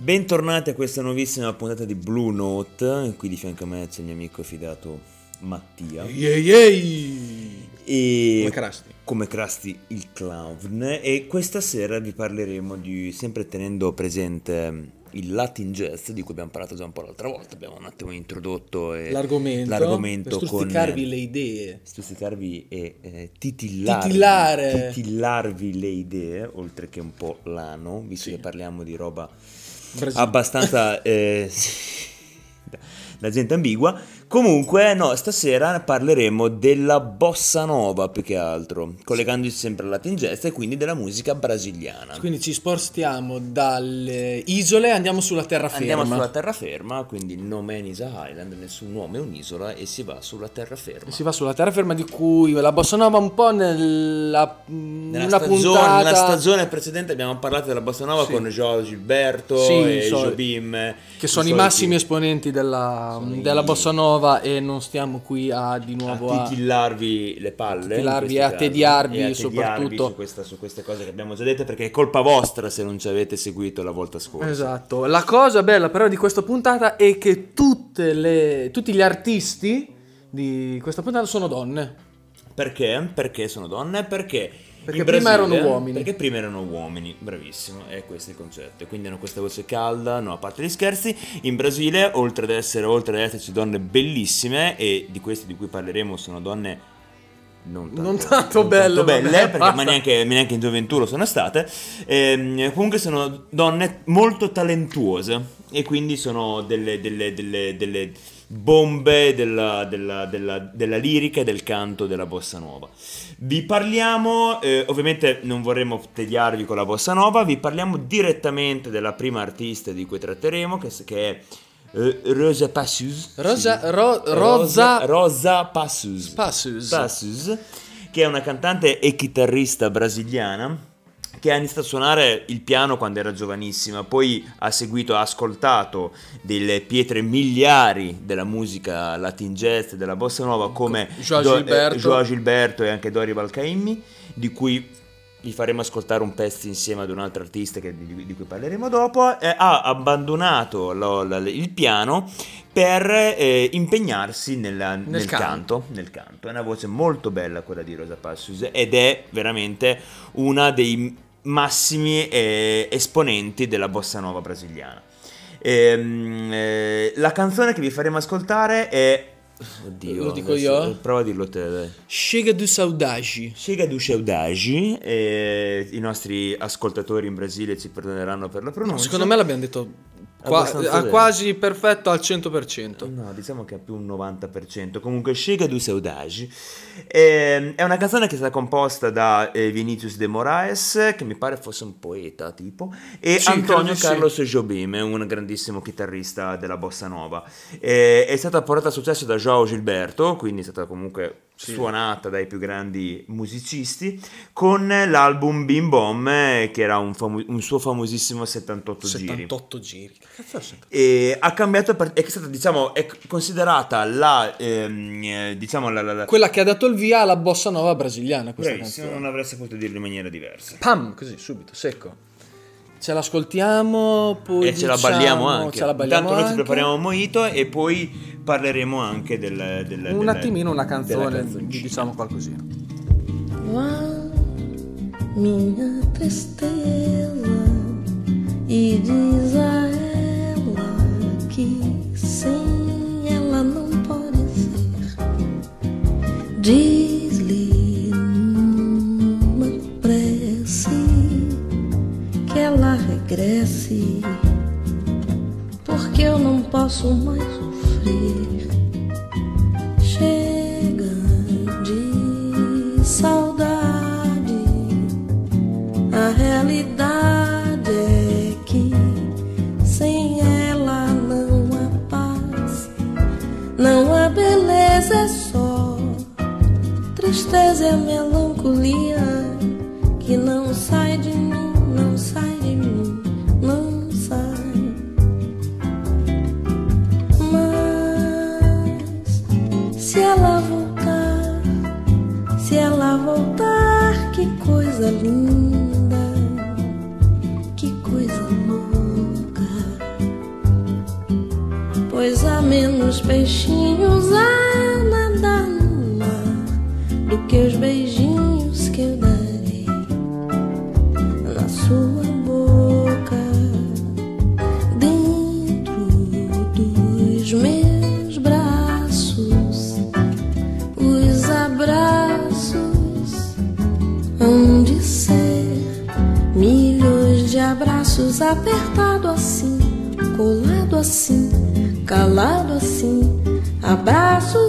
Bentornati a questa nuovissima puntata di Blue Note. Qui di fianco a me c'è il mio amico fidato Mattia. Yay yay! E Come Krusty. come Krusty il clown. E questa sera vi parleremo di, sempre tenendo presente il Latin Jazz di cui abbiamo parlato già un po' l'altra volta. Abbiamo un attimo introdotto eh, L'argomento, l'argomento per con stuzzicarvi le idee. stuzzicarvi e eh, titillarvi, Titillare. titillarvi le idee, oltre che un po' l'ano, visto Sì. che parliamo di roba Brasile. abbastanza eh, da- da gente ambigua. Comunque, no, stasera parleremo della bossa nova più che altro, collegandoci sempre al Latin jazz e quindi della musica brasiliana. Quindi ci spostiamo dalle isole e andiamo sulla terraferma. Andiamo sulla terraferma, quindi no man is a island, nessun uomo è un'isola e si va sulla terraferma. Si va sulla terraferma di cui la bossa nova un po' nella Nella una stagione, puntata nella stagione precedente abbiamo parlato della bossa nova Sì. con Joao Gilberto Sì, e so- Jobim, che sono i massimi esponenti della, i- della bossa nova e non stiamo qui a di nuovo a a, titillarvi le palle titillarvi a tediarvi e a tediarvi soprattutto. su, questa- su queste cose che abbiamo già dette perché è colpa vostra se non ci avete seguito la volta scorsa Esatto, la cosa bella però di questa puntata è che tutte le, tutti gli artisti di questa puntata sono donne. perché? perché sono donne? perché Perché prima Brasile- erano uomini. perché prima erano uomini bravissimo è questo il concetto E quindi hanno questa voce calda no a parte gli scherzi in Brasile oltre ad essere oltre ad esserci donne bellissime e di queste di cui parleremo sono donne non tanto, Non tanto belle, vabbè, perché, basta. ma neanche, neanche in gioventù lo sono state. Ehm, comunque sono donne molto talentuose e quindi sono delle, delle- delle- delle bombe della, della- della- della lirica e del canto della bossa nuova. Vi parliamo, eh, ovviamente non vorremmo tediarvi con la bossa nova, vi parliamo direttamente della prima artista di cui tratteremo, che, che è eh, Rosa Passus. Rosa, Sì. Ro- Rosa Rosa Passus. Passus. Passus, che è una cantante e chitarrista brasiliana che ha iniziato a suonare il piano quando era giovanissima, poi ha seguito, ha ascoltato delle pietre miliari della musica latin jazz, della bossa nuova come Joao Do- Gilberto. Gilberto e anche Dori Balcaimmi, di cui vi faremo ascoltare un pezzo insieme ad un altro artista che- di, di cui parleremo dopo, eh, ha abbandonato lo- la- il piano per eh, impegnarsi nella- nel, canto. canto. nel canto. È una voce molto bella quella di Rosa Passus ed è veramente una dei massimi eh, esponenti della bossa nova brasiliana. Ehm, eh, la canzone che vi faremo ascoltare è... Oddio, Lo dico io? Prova a dirlo te, dai. Chega do saudade. Chega do Saudade, eh, i nostri ascoltatori in Brasile ci perdoneranno per la pronuncia. Secondo me l'abbiamo detto qua- quasi perfetto al 100%. No, diciamo che ha più un 90%. Comunque, Chega do Saudade ehm, è una canzone che è stata composta da eh, Vinicius de Moraes, che mi pare fosse un poeta tipo, e Sì, Antonio di sì. Carlos Jobim, un grandissimo chitarrista della bossa nova. Eh, è stata portata a successo da Joao Gilberto, quindi è stata comunque suonata dai più grandi musicisti, con l'album Bim Bom, eh, che era un, famo- un suo famosissimo 78 giri. 78 giri. Che cazzo è 78? E ha cambiato, per- è stata diciamo, è considerata la, ehm, eh, diciamo, la, la, la- Quella che ha dato il via alla bossa nova brasiliana questa Bravissimo, canzone. non avrei saputo dirlo in maniera diversa. Pam, così subito, secco. Ce l'ascoltiamo, poi E ce la diciamo- balliamo anche. Ce la balliamo Intanto noi ci prepariamo un mojito e poi parleremo anche del... del un del- attimino una della canzone, diciamo qualcosina. Vá, minha tristeza, e diz a ela que sem ela não pode ser. Diz-lhe numa prece que ela regresse, porque eu não posso mais You. Se ela voltar, se ela voltar, que coisa linda, que coisa louca. Pois há menos peixinhos. Há de abraços apertado assim, colado assim, calado assim, abraços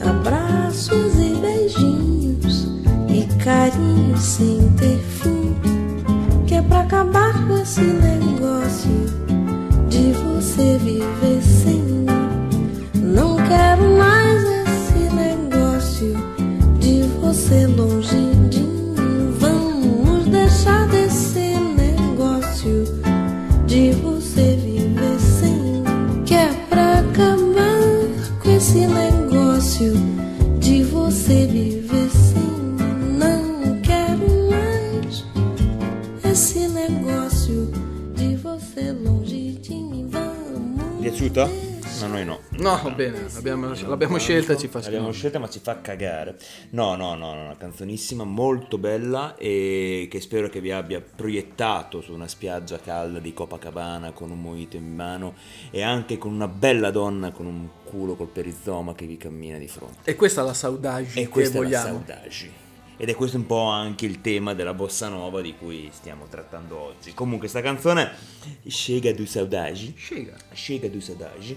abraços e beijinhos e carinhos sem ter fim, que é pra acabar com esse negócio bene, l'abbiamo, l'abbiamo scelta e ci fa L'abbiamo schifo. scelta ma ci fa cagare. No, no, no, no, una canzonissima molto bella e che spero che vi abbia proiettato su una spiaggia calda di Copacabana con un mojito in mano e anche con una bella donna con un culo col perizoma che vi cammina di fronte. E questa è la saudade E che questa è la vogliamo. saudade. Ed è questo un po' anche il tema della bossa nova di cui stiamo trattando oggi. Comunque sta canzone Chega du Saudade Scega. Chega du Saudade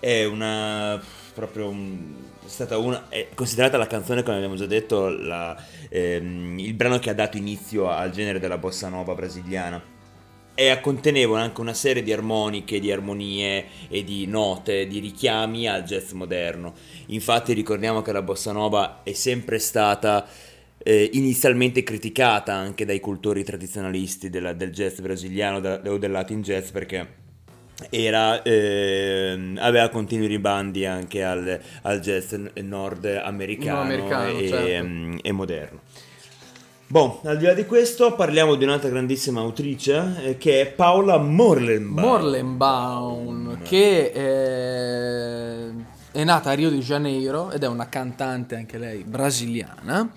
è una proprio è stata una è considerata la canzone come abbiamo già detto la- ehm, il brano che ha dato inizio al genere della bossa nova brasiliana e conteneva anche una serie di armoniche, di armonie e di note, di richiami al jazz moderno. Infatti ricordiamo che la bossa nova è sempre stata eh, inizialmente criticata anche dai cultori tradizionalisti della- del jazz brasiliano da- o del latin jazz perché era, ehm, aveva continui ribandi anche al, al jazz nordamericano e, certo. ehm, e moderno. Boh, al di là di questo parliamo di un'altra grandissima autrice eh, che è Paola Morlenbaum. Morlenbaum, che eh, è nata a Rio de Janeiro ed è una cantante anche lei brasiliana.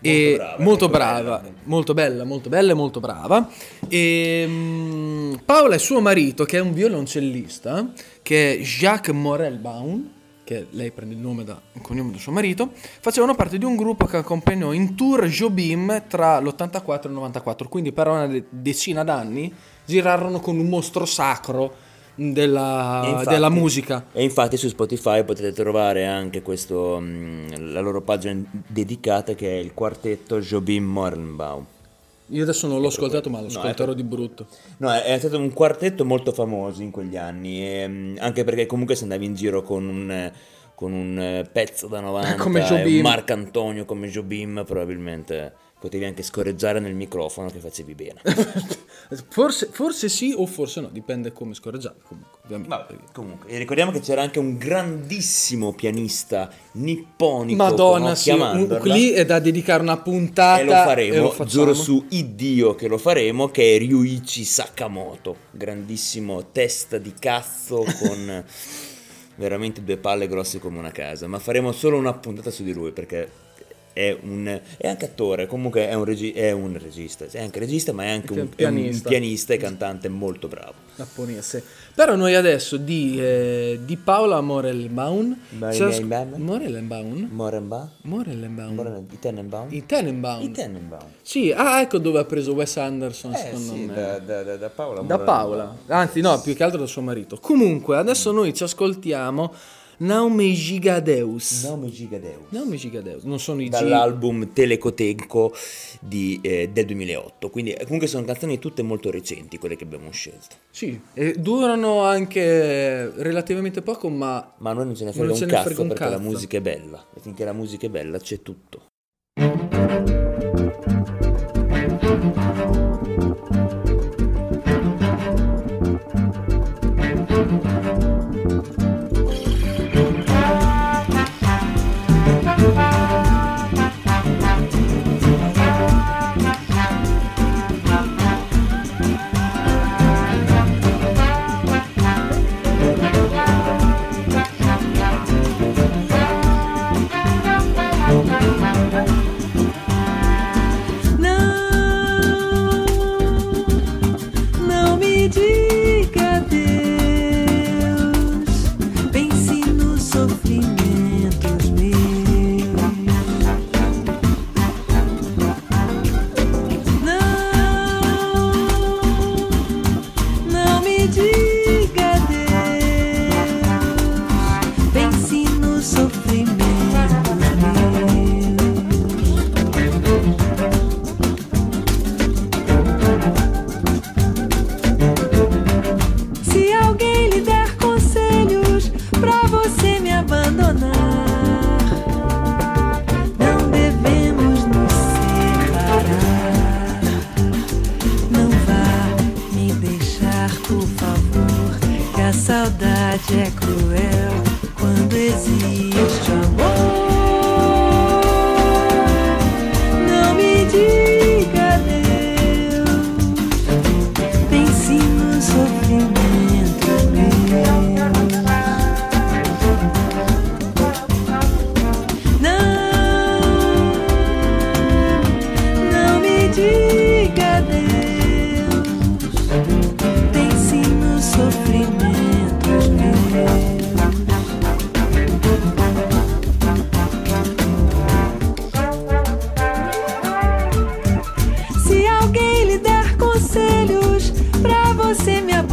E brava, molto brava, bella. molto bella, molto bella e molto brava. E mm, Paola e suo marito, che è un violoncellista, che è Jacques Morelbaum, che lei prende il nome da il cognome del suo marito, facevano parte di un gruppo che accompagnò in tour Jobim tra l'84 e il 94, quindi per una de- decina d'anni girarono con un mostro sacro della, infatti- della musica. E infatti su Spotify potete trovare anche questo, mh, la loro pagina dedicata che è il quartetto Jobim Morlenbaum. Io adesso non l'ho ascoltato, ma lo No, ascolterò è- di brutto. No, è, stato un quartetto molto famoso in quegli anni, e, mh, anche perché comunque se andavi in giro con un, eh, con un eh, pezzo da 90 Come e Jobim. un Marcantonio come Jobim, probabilmente potevi anche scorreggiare nel microfono che facevi bene. Forse, forse sì o forse no, dipende come scorreggiare comunque. Vabbè, comunque, e ricordiamo che c'era anche un grandissimo pianista nipponico Madonna, sì, un- lì è da dedicare una puntata e lo faremo, e lo giuro su Iddio che lo faremo, che è Ryuichi Sakamoto, grandissimo testa di cazzo con veramente due palle grosse come una casa, ma faremo solo una puntata su di lui perché è, un, è anche attore, comunque è un, regi- è un regista, è anche regista ma è anche un, Anche è un pianista. pianista e cantante molto bravo. Giapponese. Però noi adesso di, eh, di Paola Morelbaum Morelbaum? Morelbaum? Morelbaum Moren- I Tenenbaum? I Tenenbaum I Tenenbaum. Sì, ah ecco dove ha preso Wes Anderson Eh secondo sì, me da, da, da, Paola. Da. Paola, anzi no, più che altro da suo marito. Comunque, adesso noi ci ascoltiamo Naume Gigadeus. Nome Gigadeus. Naume Gigadeus, non sono i G. dall'album Telecotenco di, eh, del 2008 quindi eh, comunque sono canzoni tutte molto recenti quelle che abbiamo scelto Sì, e durano anche relativamente poco, ma ma noi non ce ne Non frega ce un ne cazzo frega un perché la cazzo. musica è bella e finché la musica è bella c'è tutto conselhos pra você me abandonar,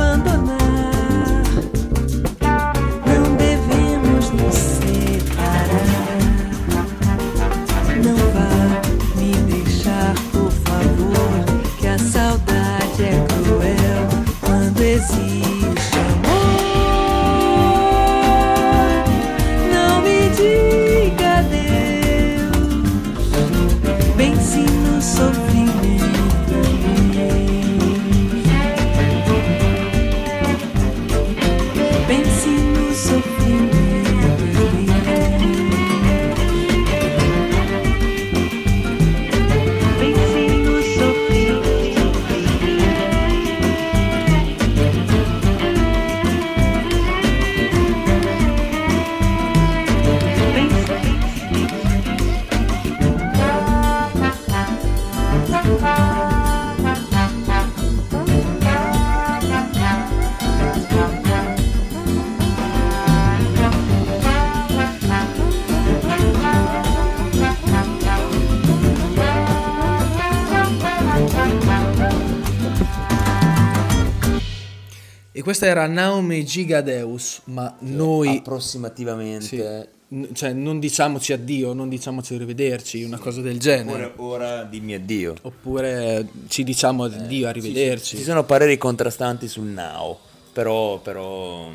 E questa era Naume Gigadeus, ma noi approssimativamente sì, cioè non diciamoci addio, non diciamoci arrivederci, una cosa del genere. ora, ora dimmi addio Oppure ci diciamo addio, arrivederci. ci sono pareri contrastanti sul now però però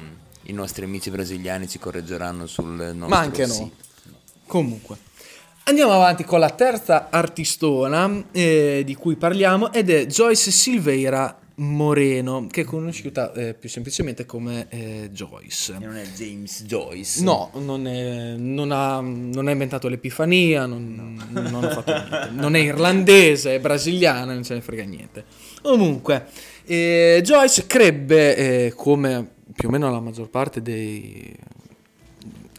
I nostri amici brasiliani ci correggeranno sul nostro Ma anche no. sito. Comunque, andiamo avanti con la terza artistona eh, di cui parliamo ed è Joyce Silveira Moreno, che è conosciuta eh, più semplicemente come eh, Joyce. E non è James Joyce. No, non, è- non ha, non ha inventato l'Epifania, non, non ha fatto niente. Non è irlandese, è brasiliana, non ce ne frega niente. Comunque, eh, Joyce crebbe, eh, come più o meno la maggior parte dei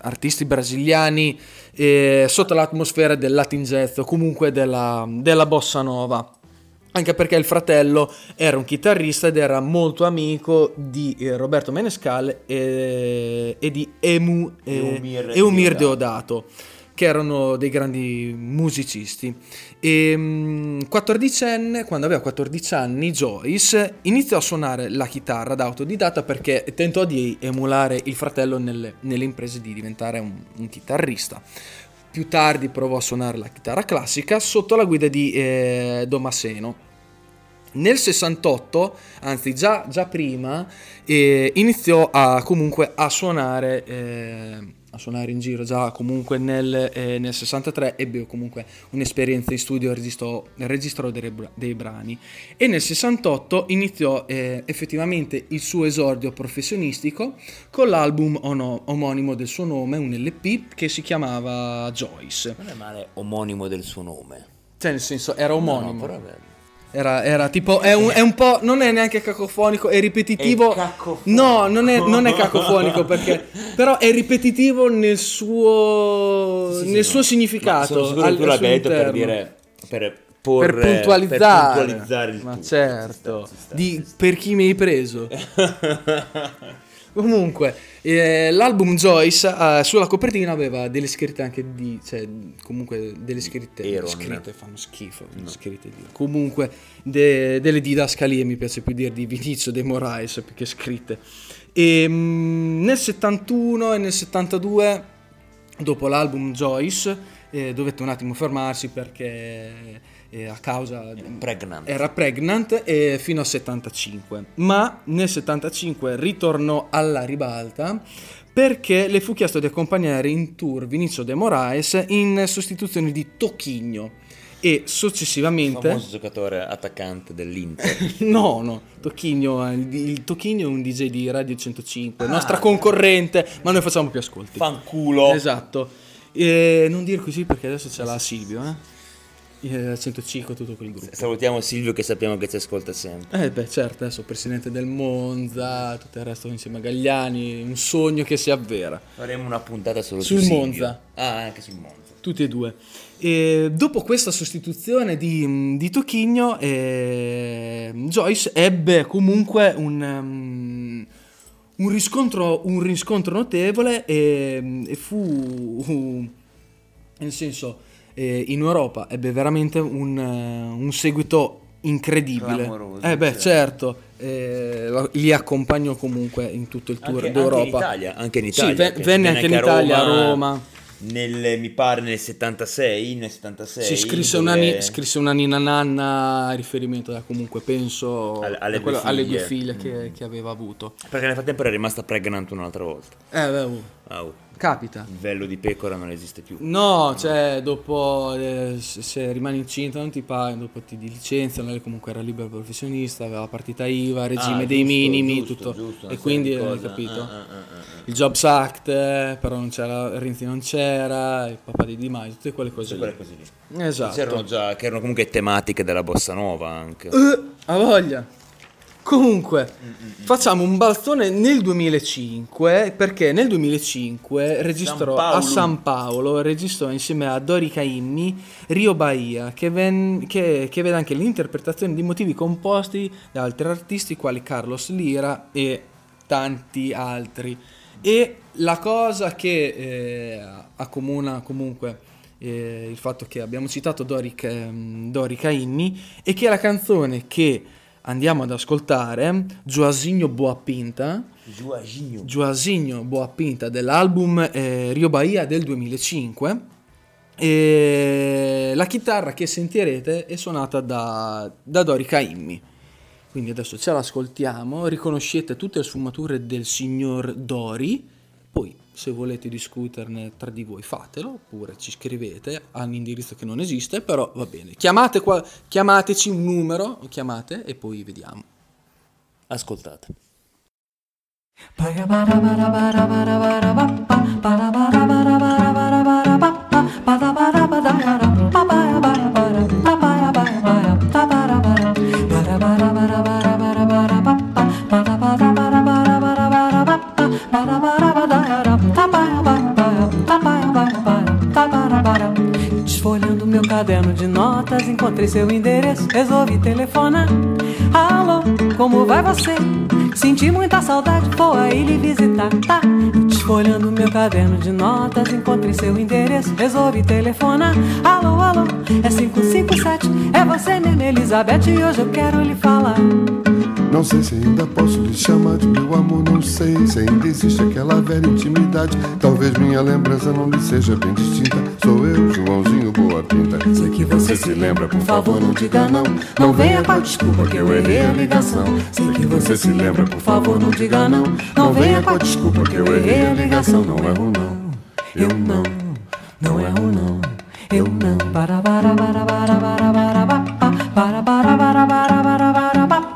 artisti brasiliani, eh, sotto l'atmosfera del Latin jazz o comunque della, della bossa nova. Anche perché il fratello era un chitarrista ed era molto amico di eh, Roberto Menescal e, e di Emu, eh, Eumir Eumir Deodato. Che erano dei grandi musicisti. E, mm, 14enne, quando aveva 14 anni, Joyce iniziò a suonare la chitarra da autodidatta perché tentò di emulare il fratello nelle, nelle imprese di diventare un, un chitarrista. Più tardi provò a suonare la chitarra classica sotto la guida di eh, Domaseno. Nel 68, anzi già, già prima, eh, iniziò a, comunque a suonare, eh, a suonare in giro, già comunque nel, eh, nel 63 ebbe comunque un'esperienza in studio, registrò, registrò dei, dei brani e nel 68 iniziò eh, effettivamente il suo esordio professionistico con l'album ono- omonimo del suo nome, un LP che si chiamava Joyce. Non è male omonimo del suo nome. Cioè nel senso era No, omonimo. no, bello. Era, era tipo, è un, è un po', non è neanche cacofonico, è ripetitivo. È cacofonico. No, non è, non è cacofonico perché, però è ripetitivo nel suo, Sì, sì, nel no. suo significato. Ma sono sicuro al- tu suo detto per interno. dire... Per, Per porre- puntualizzare, per puntualizzare il ma tutto. certo, sta. Di, per chi mi hai preso. Comunque, eh, l'album Joyce eh, sulla copertina aveva delle scritte anche di, cioè, comunque delle scritte, Aaron. scritte fanno schifo, scritte di- comunque de- delle didascalie, mi piace più dire di Vinicio De Moraes più che scritte. E mm, nel 71 e nel 72, dopo l'album Joyce, eh, dovette un attimo fermarsi perché eh, a causa Pregnant. era pregnant e fino al 75, ma nel 75 ritornò alla ribalta perché le fu chiesto di accompagnare in tour Vinicio De Moraes in sostituzione di Tocchigno e successivamente famoso giocatore attaccante dell'Inter. no no Tocchigno è il, il Tocchigno è un DJ di Radio 105 Ah. nostra concorrente ma noi facciamo più ascolti Fanculo. esatto e non dire così perché adesso c'è la Silvio eh? Eh, 105 tutto quel gruppo Salutiamo Silvio che sappiamo che ci ascolta sempre. Eh beh certo, adesso presidente del Monza, tutto il resto insieme a Gagliani, un sogno che si avvera. Faremo una puntata solo Sul su. Monza. Ah, anche sul Monza. Tutti e due. E dopo questa sostituzione di, di Tocchigno, eh, Joyce ebbe comunque un, um, un riscontro, un riscontro notevole e, e fu, nel senso, eh, in Europa ebbe veramente un, eh, un seguito incredibile. Clamoroso, Eh beh, certo. eh, li accompagnò comunque in tutto il tour Anche, d'Europa. anche in Italia. Anche in Sì, Italia. ve- che venne anche in Italia, a Roma. Nel, mi pare nel 76, nel 76. Si scrisse dove- una, scrisse una Nina Nanna a riferimento da comunque penso Alle- alle quello- due alle due figlie. figlie che, che aveva avuto. Perché nel frattempo era rimasta pregnant un'altra volta. Eh beh, oh, Ah, oh, capita. il vello di pecora non esiste più. No, cioè dopo eh, se, rimani incinta non ti pagano, dopo ti licenziano, lei comunque era libero professionista, aveva partita IVA, regime Ah, dei giusto, minimi, giusto, tutto. giusto, e quindi di hai cose. capito? Ah, ah, ah, ah. Il Jobs Act, eh, però non c'era, Renzi non c'era, il papà di Di Maio, tutte quelle cose. Tutte quelle cose lì. lì. Esatto. C'erano già, che erano comunque tematiche della bossa nova anche. Eh, ha voglia. Comunque, facciamo un balzone nel 2005, perché nel 2005 registrò San a San Paolo, registrò insieme a Dori Caimmi Rio Bahia, che, ven- che- che vede anche l'interpretazione di motivi composti da altri artisti quali Carlos Lira e tanti altri. E la cosa che eh, accomuna comunque eh, il fatto che abbiamo citato Dori, ehm, Dori Caimmi è che la canzone che andiamo ad ascoltare, Joasigno Boapinta, Giuagino. Joasigno Boapinta dell'album eh, Rio Bahia del 2005, e la chitarra che sentirete è suonata da, da Dori Caimmi. Quindi adesso ce l'ascoltiamo, riconoscete tutte le sfumature del signor Dori, poi se volete discuterne tra di voi fatelo, oppure ci scrivete a un indirizzo che non esiste, però va bene. Chiamate qua, chiamateci un numero, chiamate e poi vediamo. Ascoltate. Desfolhando meu caderno de notas, encontrei seu endereço, resolvi telefonar. Alô, como vai você? Senti muita saudade, vou aí lhe visitar, tá? Desfolhando meu caderno de notas, encontrei seu endereço, resolvi telefonar. Alô, alô, é 557, é você mesmo, Elizabeth, e hoje eu quero lhe falar. Não sei se ainda posso lhe chamar de meu amor, não sei se ainda existe aquela velha intimidade. Talvez minha lembrança não lhe seja bem distinta. Sou eu, Joãozinho Boa Pinta. Sei que você se lembra, por favor, não diga não. Não venha com a desculpa que eu errei a ligação. Sei que você se lembra, por favor, não diga não. Não venha com a desculpa que eu errei a ligação. Não erro não, eu não, não erro não, eu não. Para para para para para para para para para para para para para para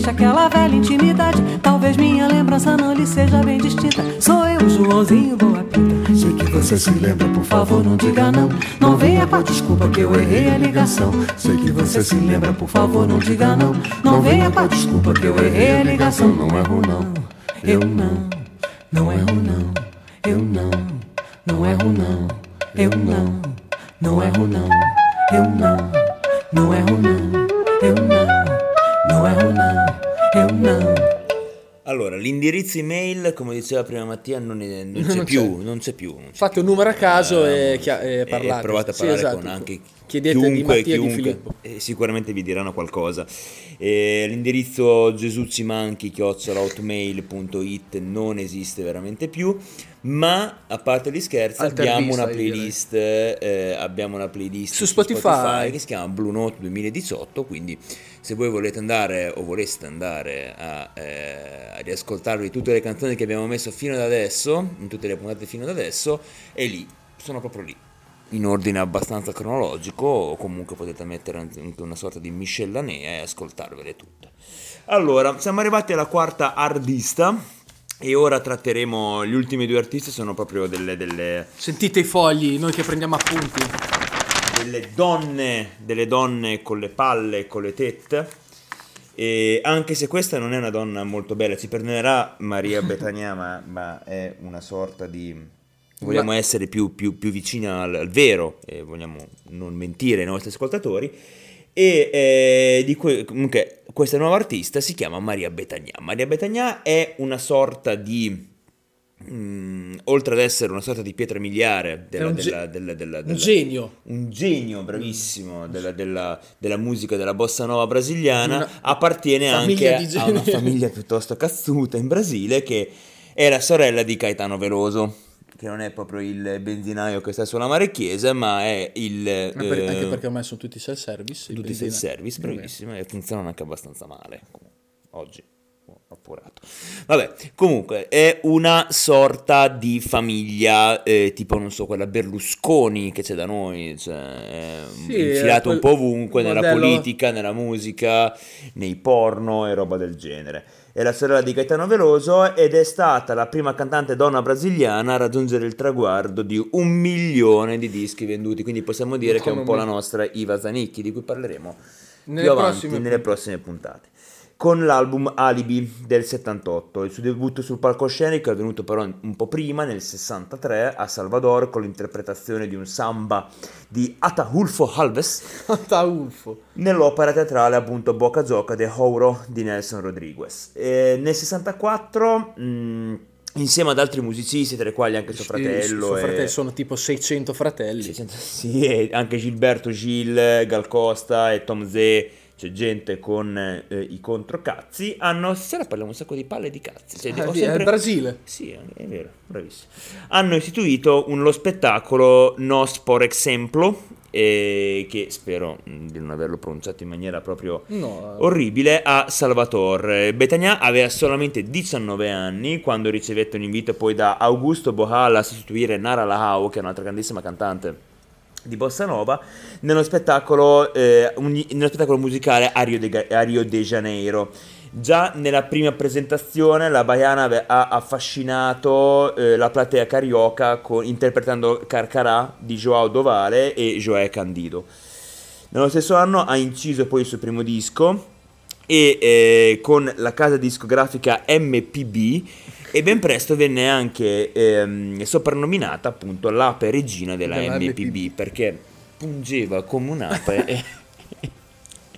existe aquela velha intimidade. Talvez minha lembrança não lhe seja bem distinta. Sou eu, Joãozinho Boa Pinta. Sei que você se lembra, por favor, não diga não. Não venha com a desculpa que eu errei a ligação. Sei que você se lembra, por favor, não diga não. Não venha com a desculpa que eu errei a ligação. Não erro não, eu não, não. Erro não, eu não, não. Erro não, eu não, não. Erro não, eu não, não. Erro não, eu não, não. Erro não, eu não. Allora, l'indirizzo email, come diceva prima Mattia, non, è- non c'è Non più, c'è. non c'è più. non c'è Fate un più. numero a caso e, Ehm, chia- e parlate. provate a Sì, parlare esatto. con anche Chiedete chiunque, di e di chiunque, Filippo. e sicuramente vi diranno qualcosa. Eh, l'indirizzo gesuccimanchi hotmail.it non esiste veramente più, ma a parte gli scherzi abbiamo una playlist, eh, abbiamo una playlist Su Spotify. che si chiama Blue Note 2018, quindi se voi volete andare o voleste andare a, eh, a riascoltarvi tutte le canzoni che abbiamo messo fino ad adesso, in tutte le puntate fino ad adesso, è lì, sono proprio lì, in ordine abbastanza cronologico, o comunque potete mettere anche una sorta di miscellanea e ascoltarvele tutte. Allora, siamo arrivati alla quarta artista e ora tratteremo gli ultimi due artisti, sono proprio delle- delle, Sentite i fogli, noi che prendiamo appunti. Delle donne, delle donne con le palle e con le tette. E anche se questa non è una donna molto bella, ci perdonerà Maria Betania, ma, ma è una sorta di. Vogliamo essere più, più- più vicini al, al vero e vogliamo non mentire ai nostri ascoltatori. E eh, di que- comunque questa nuova artista si chiama Maria Betania. Maria Betania è una sorta di. Mm, oltre ad essere una sorta di pietra miliare della, un ge- della- della- della- Un genio. un genio bravissimo della, della- della musica della bossa nova brasiliana, Una appartiene anche a una famiglia piuttosto cazzuta in Brasile che è la sorella di Caetano Veloso, che non è proprio il benzinaio che sta sulla Marecchiese, ma è il... Ma per- eh, anche perché ormai sono tutti self-service. il tutti self-service, Vabbè. bravissimo, e funzionano anche abbastanza male. Oggi ho appurato. Vabbè, comunque è una sorta di famiglia, eh, tipo non so, quella Berlusconi che c'è da noi, cioè, Sì, infilato è un po' ovunque, nella modello- politica, nella musica, nei porno e roba del genere. È la sorella di Gaetano Veloso ed è stata la prima cantante donna brasiliana a raggiungere il traguardo di un milione di dischi venduti, quindi possiamo dire che è un po' la nostra Iva Zanicchi, di cui parleremo Nelle più avanti prossime nelle prossime puntate. Con l'album Alibi del 78. Il suo debutto sul palcoscenico è avvenuto però un po' prima, nel 63, a Salvador, con l'interpretazione di un samba di Ataulfo Alves Taulfo. nell'opera teatrale appunto Boca Gioca de Ouro di Nelson Rodriguez. E nel 64, mh, insieme ad altri musicisti, tra i quali anche suo fratello, Suo e- fratello sono tipo 600 fratelli. sì, senza- sì, e anche Gilberto Gil, Gal Costa e Tom Zé, c'è gente con eh, i controcazzi, hanno, stasera parliamo un sacco di palle e di cazzi, cioè, Ah, sì, è il Brasile. Sì, è vero, bravissimo. Hanno istituito un- lo spettacolo Nos por Exemplo, eh, che spero mh, di non averlo pronunciato in maniera proprio No, orribile a Salvatore. Betagna aveva solamente 19 anni quando ricevette un invito poi da Augusto Boal a sostituire Nara Lahau, che è un'altra grandissima cantante di Bossa Nova, nello spettacolo, eh, un- nello spettacolo musicale a Rio, de, a Rio de Janeiro. Già nella prima presentazione la Baiana ha affascinato eh, la platea carioca con- interpretando Carcarà di Joao Dovale e Joé Candido. Nello stesso anno ha inciso poi il suo primo disco e eh, con la casa discografica MPB e ben presto venne anche ehm, soprannominata appunto l'ape regina della, Della MPB, MPB. perché pungeva come un'ape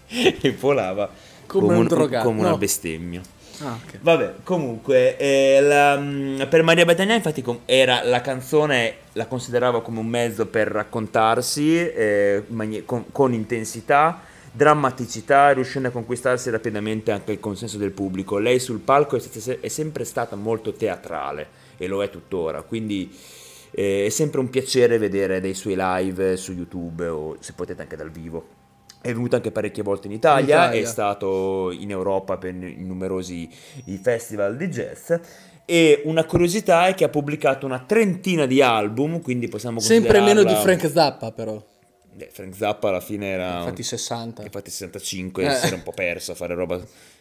e, e volava Come un drogato, come una no. bestemmia. Ah, ok. Vabbè, comunque, eh, la- mh, per Maria Betania infatti era la canzone, la considerava come un mezzo per raccontarsi eh, con, con intensità, drammaticità, riuscendo a conquistarsi rapidamente anche il consenso del pubblico. Lei sul palco è, sempre stata molto teatrale e lo è tuttora, quindi eh, è sempre un piacere vedere dei suoi live su YouTube o se potete anche dal vivo. È venuto anche parecchie volte in Italia, In Italia. è stato in Europa per numerosi i festival di jazz. E una curiosità è che ha pubblicato una trentina di album, quindi possiamo Sempre meno di Frank Zappa, però. Frank Zappa alla fine era... Infatti 60. Infatti 65 Eh. si era un po' perso a fare roba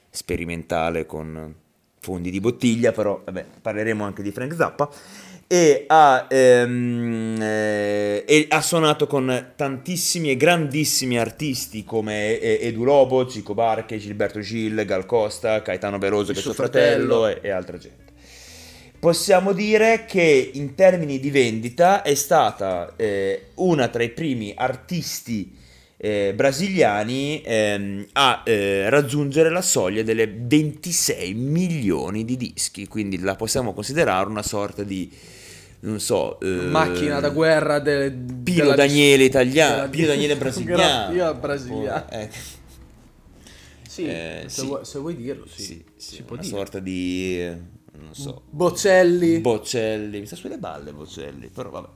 sperimentale con fondi di bottiglia, però vabbè, parleremo anche di Frank Zappa. E ha, ehm, eh, e ha suonato con tantissimi e grandissimi artisti come eh, Edu Lobo, Cico Barche, Gilberto Gil, Gal Costa, Caetano Veroso, che è suo suo fratello, fratello. e, e altra gente. Possiamo dire che in termini di vendita è stata eh, una tra i primi artisti eh, brasiliani ehm, a eh, raggiungere la soglia delle 26 milioni di dischi, quindi la possiamo considerare una sorta di, non so, eh, Macchina da guerra de, Pino della- Daniele italiano, Pino Daniele brasiliano. Brasiliano. Oh, Sì, Eh, se, sì. Vuoi, se vuoi dirlo, sì. sì, si può una dire. sorta di, non so, Bocelli. Bocelli, mi sta sulle balle Bocelli, però vabbè.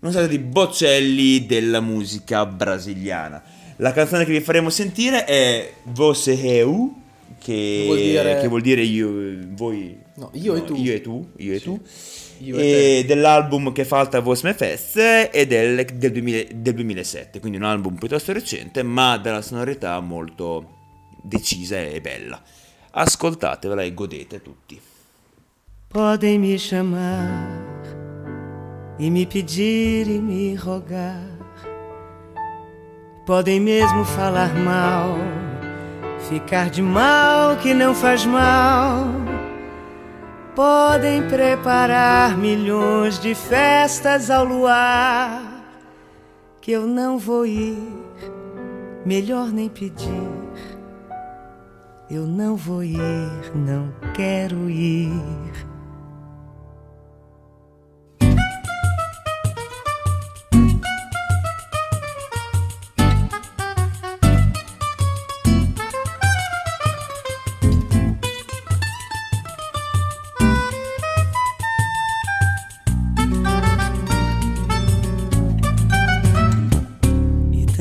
Una sorta di Bocelli della musica brasiliana. La canzone che vi faremo sentire è Você Eu, che Vuol dire- che vuol dire io, voi... No, io e tu. Io e tu, io e tu. Io e dell'album che falta Vos Me Fest e del, del, 2000 del 2007, quindi un album piuttosto recente, ma dalla sonorità molto decisa e bella. Ascoltatevela e godete tutti. Podem me chamar e me pedir e me rogar. Podem mesmo falar mal, ficar de mal que não faz mal. Podem preparar milhões de festas ao luar, que eu não vou ir, melhor nem pedir. Eu não vou ir, não quero ir.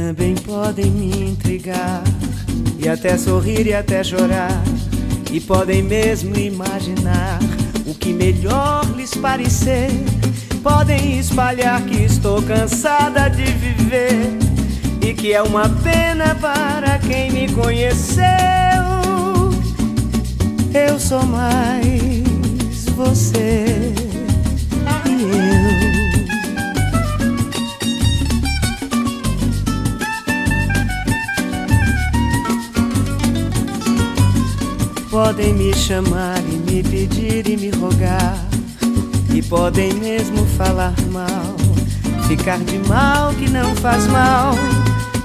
Também podem me intrigar e até sorrir e até chorar e podem mesmo imaginar o que melhor lhes parecer. Podem espalhar que estou cansada de viver e que é uma pena para quem me conheceu. Eu sou mais você e eu. Podem me chamar e me pedir e me rogar. E podem mesmo falar mal, ficar de mal que não faz mal.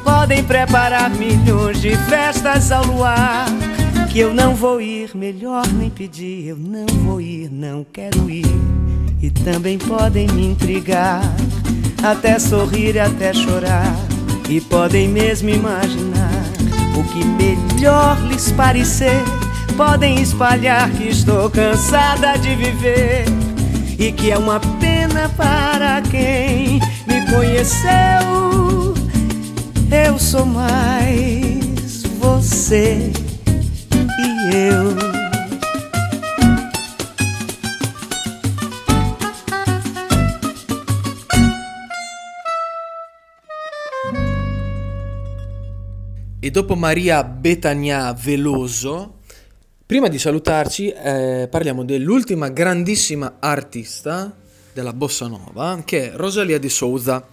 Podem preparar milhões de festas ao luar. Que eu não vou ir, melhor nem pedir. Eu não vou ir, não quero ir. E também podem me intrigar, até sorrir até chorar. E podem mesmo imaginar o que melhor lhes parecer. Podem espalhar que estou cansada de viver e que é uma pena para quem me conheceu. Eu sou mais você e eu. E dopo Maria Betania Veloso, prima di salutarci, eh, parliamo dell'ultima grandissima artista della bossa nova, che è Rosalia de Souza.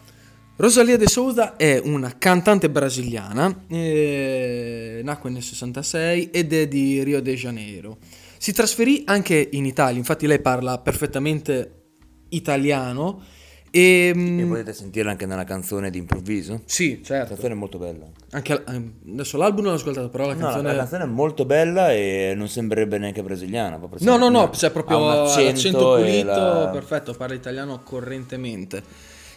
Rosalia de Souza è una cantante brasiliana, eh, nacque nel 66 ed è di Rio de Janeiro. Si trasferì anche in Italia, infatti lei parla perfettamente italiano e... mm, E potete sentirla anche nella canzone di improvviso? Sì, La certo. canzone è molto bella. Anche, ehm, adesso l'album non l'ho ascoltato, però la No, canzone... la canzone è molto bella e non sembrerebbe neanche brasiliana. proprio No, no, no, c'è proprio ha un accento l'accento pulito, la- perfetto, parla italiano correntemente.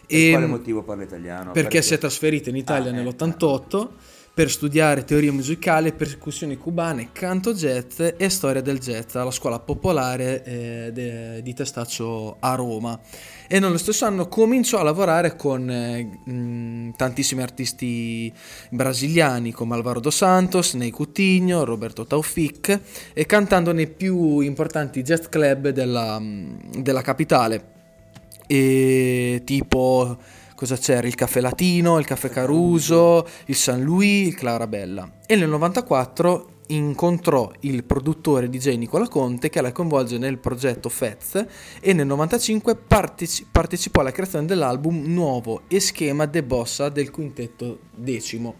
Per E, quale motivo parla italiano? perché si è trasferita in Italia Ah, eh, nell'88 per studiare teoria musicale, percussioni cubane, canto jazz e storia del jazz alla scuola popolare eh, de- di Testaccio a Roma. E nello stesso anno cominciò a lavorare con eh, mh, tantissimi artisti brasiliani come Alvaro dos Santos, Ney Coutinho, Roberto Taufik e cantando nei più importanti jazz club della, mh, della capitale e tipo cosa c'era? Il caffè latino il caffè caruso il San Louis il Clarabella e nel 94 incontrò il produttore DJ Nicola Conte che la coinvolge nel progetto Fez e nel 95 parteci- partecipò alla creazione dell'album nuovo e schema de bossa del quintetto decimo.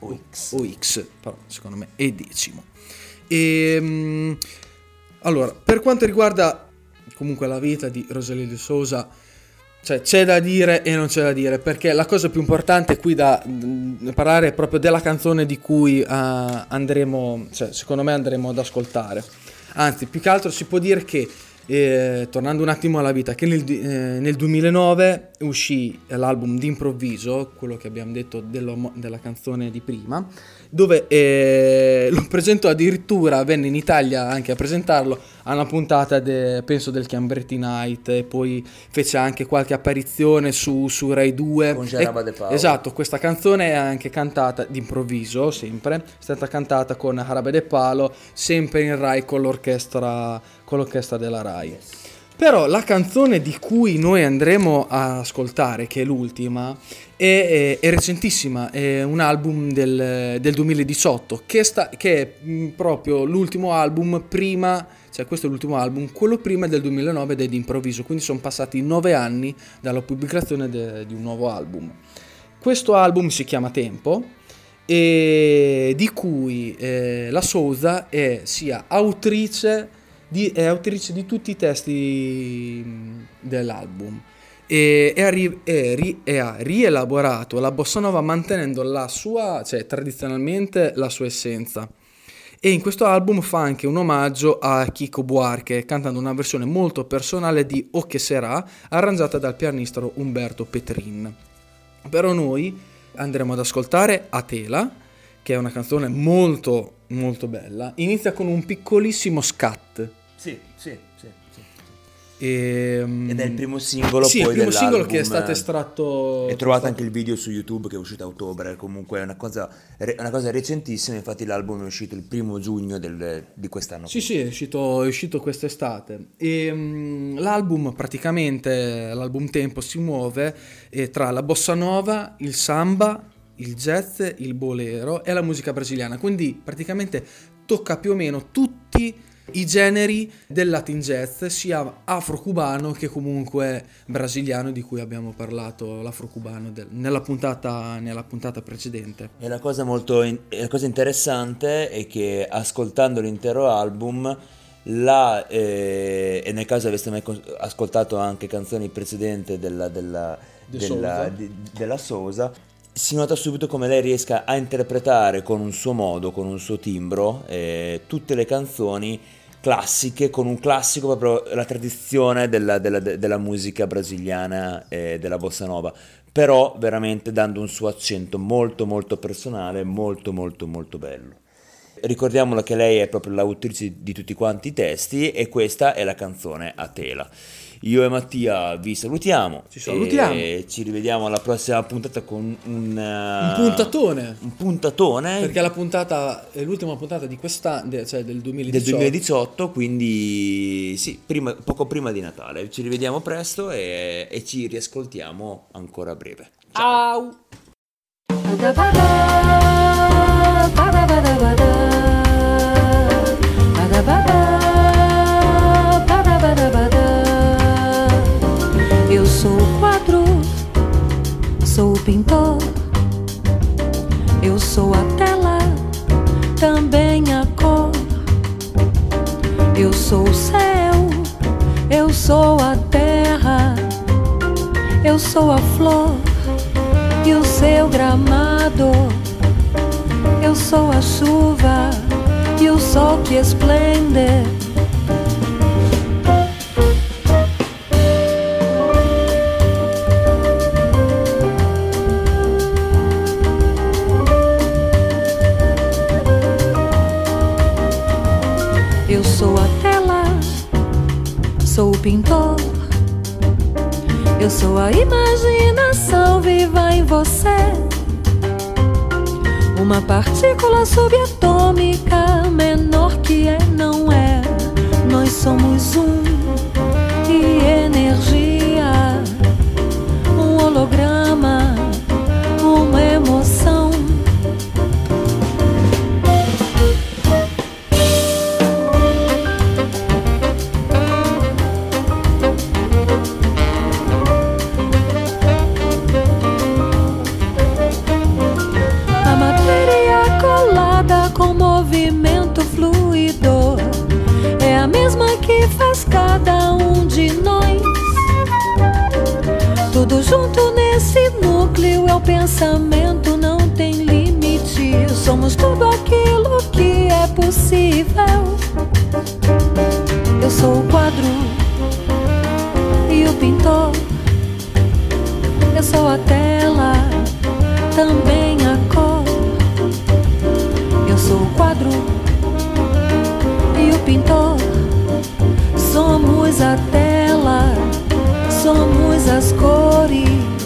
OX. OX però secondo me è decimo. E mm, allora per quanto riguarda comunque la vita di Rosalia de Sousa cioè c'è da dire e non c'è da dire perché la cosa più importante qui da mm, parlare è proprio della canzone di cui eh, andremo cioè secondo me andremo ad ascoltare. Anzi più che altro si può dire che eh, tornando un attimo alla vita che nel, eh, nel 2009 uscì l'album d'improvviso quello che abbiamo detto della canzone di prima dove eh, lo presentò addirittura venne in Italia anche a presentarlo a una puntata de- penso del Cambretti Night e poi fece anche qualche apparizione su, su Rai 2 Con Gianna De Paolo. esatto questa canzone è anche cantata d'improvviso sempre. È stata cantata con Harabe De Palo sempre in Rai con l'orchestra con l'orchestra della Rai però la canzone di cui noi andremo a ascoltare, che è l'ultima, è, è- è recentissima, è un album del, del 2018, che, sta- che è mh, proprio l'ultimo album prima, cioè questo è l'ultimo album, quello prima del 2009 ed è di improvviso, quindi sono passati nove anni dalla pubblicazione de- di un nuovo album. Questo album si chiama Tempo e di cui eh, la Sousa è sia autrice di, è autrice di tutti i testi dell'album e, e ha, ri- e ri- e ha rielaborato la bossa nova mantenendo la sua, cioè tradizionalmente la sua essenza. E in questo album fa anche un omaggio a Chico Buarque, cantando una versione molto personale di O che sarà, arrangiata dal pianista Umberto Petrin. Però noi andremo ad ascoltare A Tela, che è una canzone molto molto bella. Inizia con un piccolissimo scat. Sì, sì, sì. sì. E, mm, Ed è il primo singolo sì, il poi primo singolo che è stato estratto. E trovate anche il video su YouTube che è uscito a ottobre, comunque è una cosa, una cosa recentissima, infatti l'album è uscito il primo giugno del- di quest'anno. Sì, sì, è uscito, è uscito quest'estate. E mm, l'album praticamente, l'album Tempo si muove eh, tra la bossa nova, il samba, il jazz, il bolero e la musica brasiliana. Quindi praticamente tocca più o meno tutti i generi del Latin jazz, sia afro-cubano che comunque brasiliano, di cui abbiamo parlato, l'afro-cubano del- nella, puntata, nella puntata precedente. E la cosa molto in- la cosa interessante è che ascoltando l'intero album, la, eh, e nel caso aveste mai ascoltato anche canzoni precedenti della, della, De della, Souza. di- della Sousa, si nota subito come lei riesca a interpretare con un suo modo, con un suo timbro, eh, tutte le canzoni classiche, con un classico proprio la tradizione della, della- della musica brasiliana e della bossa nova, però veramente dando un suo accento molto molto personale, molto molto molto bello. Ricordiamola che lei è proprio l'autrice di tutti quanti i testi e questa è la canzone a tela. Io e Mattia vi salutiamo. Ci salutiamo. E ci rivediamo alla prossima puntata con un, eh, Un puntatone. Un puntatone Perché la puntata è l'ultima puntata di quest'anno, de- cioè del 2018. del 2018, quindi sì, prima- poco prima di Natale. Ci rivediamo presto e, e ci riascoltiamo ancora a breve. Ciao! Eu pintor. Eu sou a tela, também a cor. Eu sou o céu, eu sou a terra. Eu sou a flor e o seu gramado. Eu sou a chuva e o sol que esplende. Eu sou a tela, sou o pintor. Eu sou a imaginação viva em você. Uma partícula subatômica menor que é, não é. Nós somos um e energia, um holograma, uma emoção. Pensamento, não tem limite. Somos tudo aquilo que é possível. Eu sou o quadro e o pintor. Eu sou a tela, também a cor. Eu sou o quadro e o pintor. Somos a tela, somos as cores.